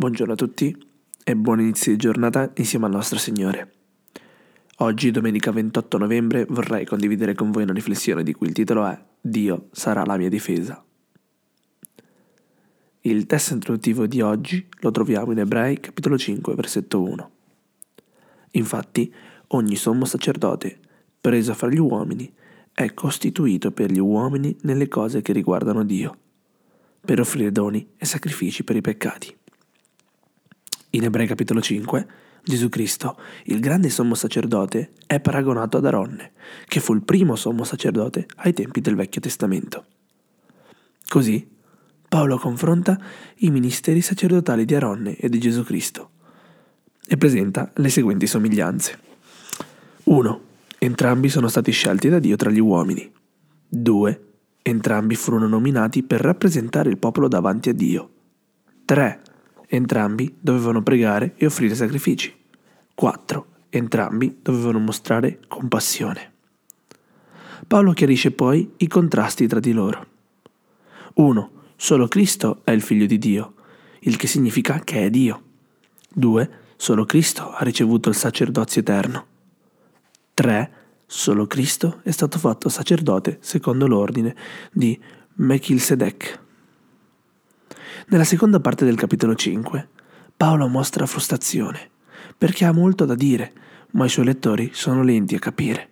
Buongiorno a tutti e buon inizio di giornata insieme al nostro Signore. Oggi, domenica 28 novembre, vorrei condividere con voi una riflessione di cui il titolo è Dio sarà la mia difesa. Il testo introduttivo di oggi lo troviamo in Ebrei capitolo 5 versetto 1. Infatti, ogni sommo sacerdote, preso fra gli uomini, è costituito per gli uomini nelle cose che riguardano Dio, per offrire doni e sacrifici per i peccati. In Ebrei capitolo 5, Gesù Cristo, il grande sommo sacerdote, è paragonato ad Aronne, che fu il primo sommo sacerdote ai tempi del Vecchio Testamento. Così, Paolo confronta i ministeri sacerdotali di Aronne e di Gesù Cristo e presenta le seguenti somiglianze. 1. Entrambi sono stati scelti da Dio tra gli uomini. 2. Entrambi furono nominati per rappresentare il popolo davanti a Dio. 3 Entrambi dovevano pregare e offrire sacrifici. 4. Entrambi dovevano mostrare compassione. Paolo chiarisce poi i contrasti tra di loro. 1. Solo Cristo è il figlio di Dio, il che significa che è Dio. 2. Solo Cristo ha ricevuto il sacerdozio eterno. 3. Solo Cristo è stato fatto sacerdote secondo l'ordine di Melchizedek. Nella seconda parte del capitolo 5, Paolo mostra frustrazione, perché ha molto da dire, ma i suoi lettori sono lenti a capire.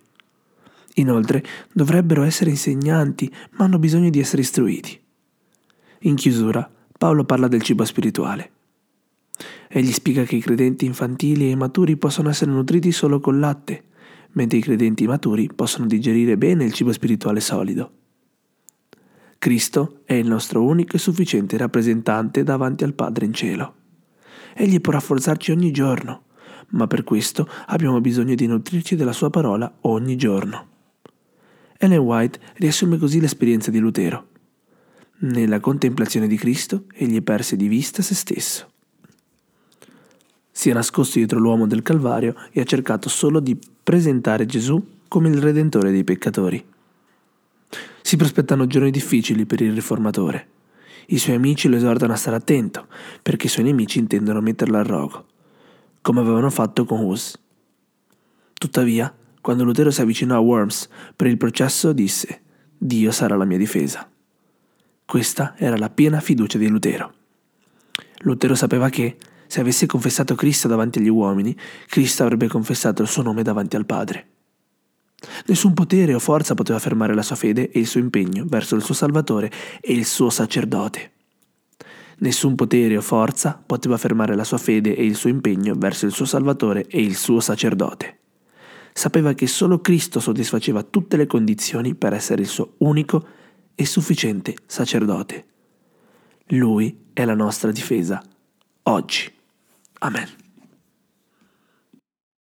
Inoltre, dovrebbero essere insegnanti, ma hanno bisogno di essere istruiti. In chiusura, Paolo parla del cibo spirituale. Egli spiega che i credenti infantili e immaturi possono essere nutriti solo col latte, mentre i credenti maturi possono digerire bene il cibo spirituale solido. Cristo è il nostro unico e sufficiente rappresentante davanti al Padre in cielo. Egli può rafforzarci ogni giorno, ma per questo abbiamo bisogno di nutrirci della sua parola ogni giorno. Ellen White riassume così l'esperienza di Lutero. Nella contemplazione di Cristo egli perse di vista se stesso. Si è nascosto dietro l'uomo del Calvario e ha cercato solo di presentare Gesù come il Redentore dei peccatori. Si prospettano giorni difficili per il riformatore. I suoi amici lo esortano a stare attento, perché i suoi nemici intendono metterlo al rogo, come avevano fatto con Hus. Tuttavia, quando Lutero si avvicinò a Worms per il processo, disse: Dio sarà la mia difesa. Questa era la piena fiducia di Lutero. Lutero sapeva che, se avesse confessato Cristo davanti agli uomini, Cristo avrebbe confessato il suo nome davanti al Padre. Nessun potere o forza poteva fermare la sua fede e il suo impegno verso il suo Salvatore e il suo sacerdote. Nessun potere o forza poteva fermare la sua fede e il suo impegno verso il suo Salvatore e il suo sacerdote. Sapeva che solo Cristo soddisfaceva tutte le condizioni per essere il suo unico e sufficiente sacerdote. Lui è la nostra difesa oggi. Amen.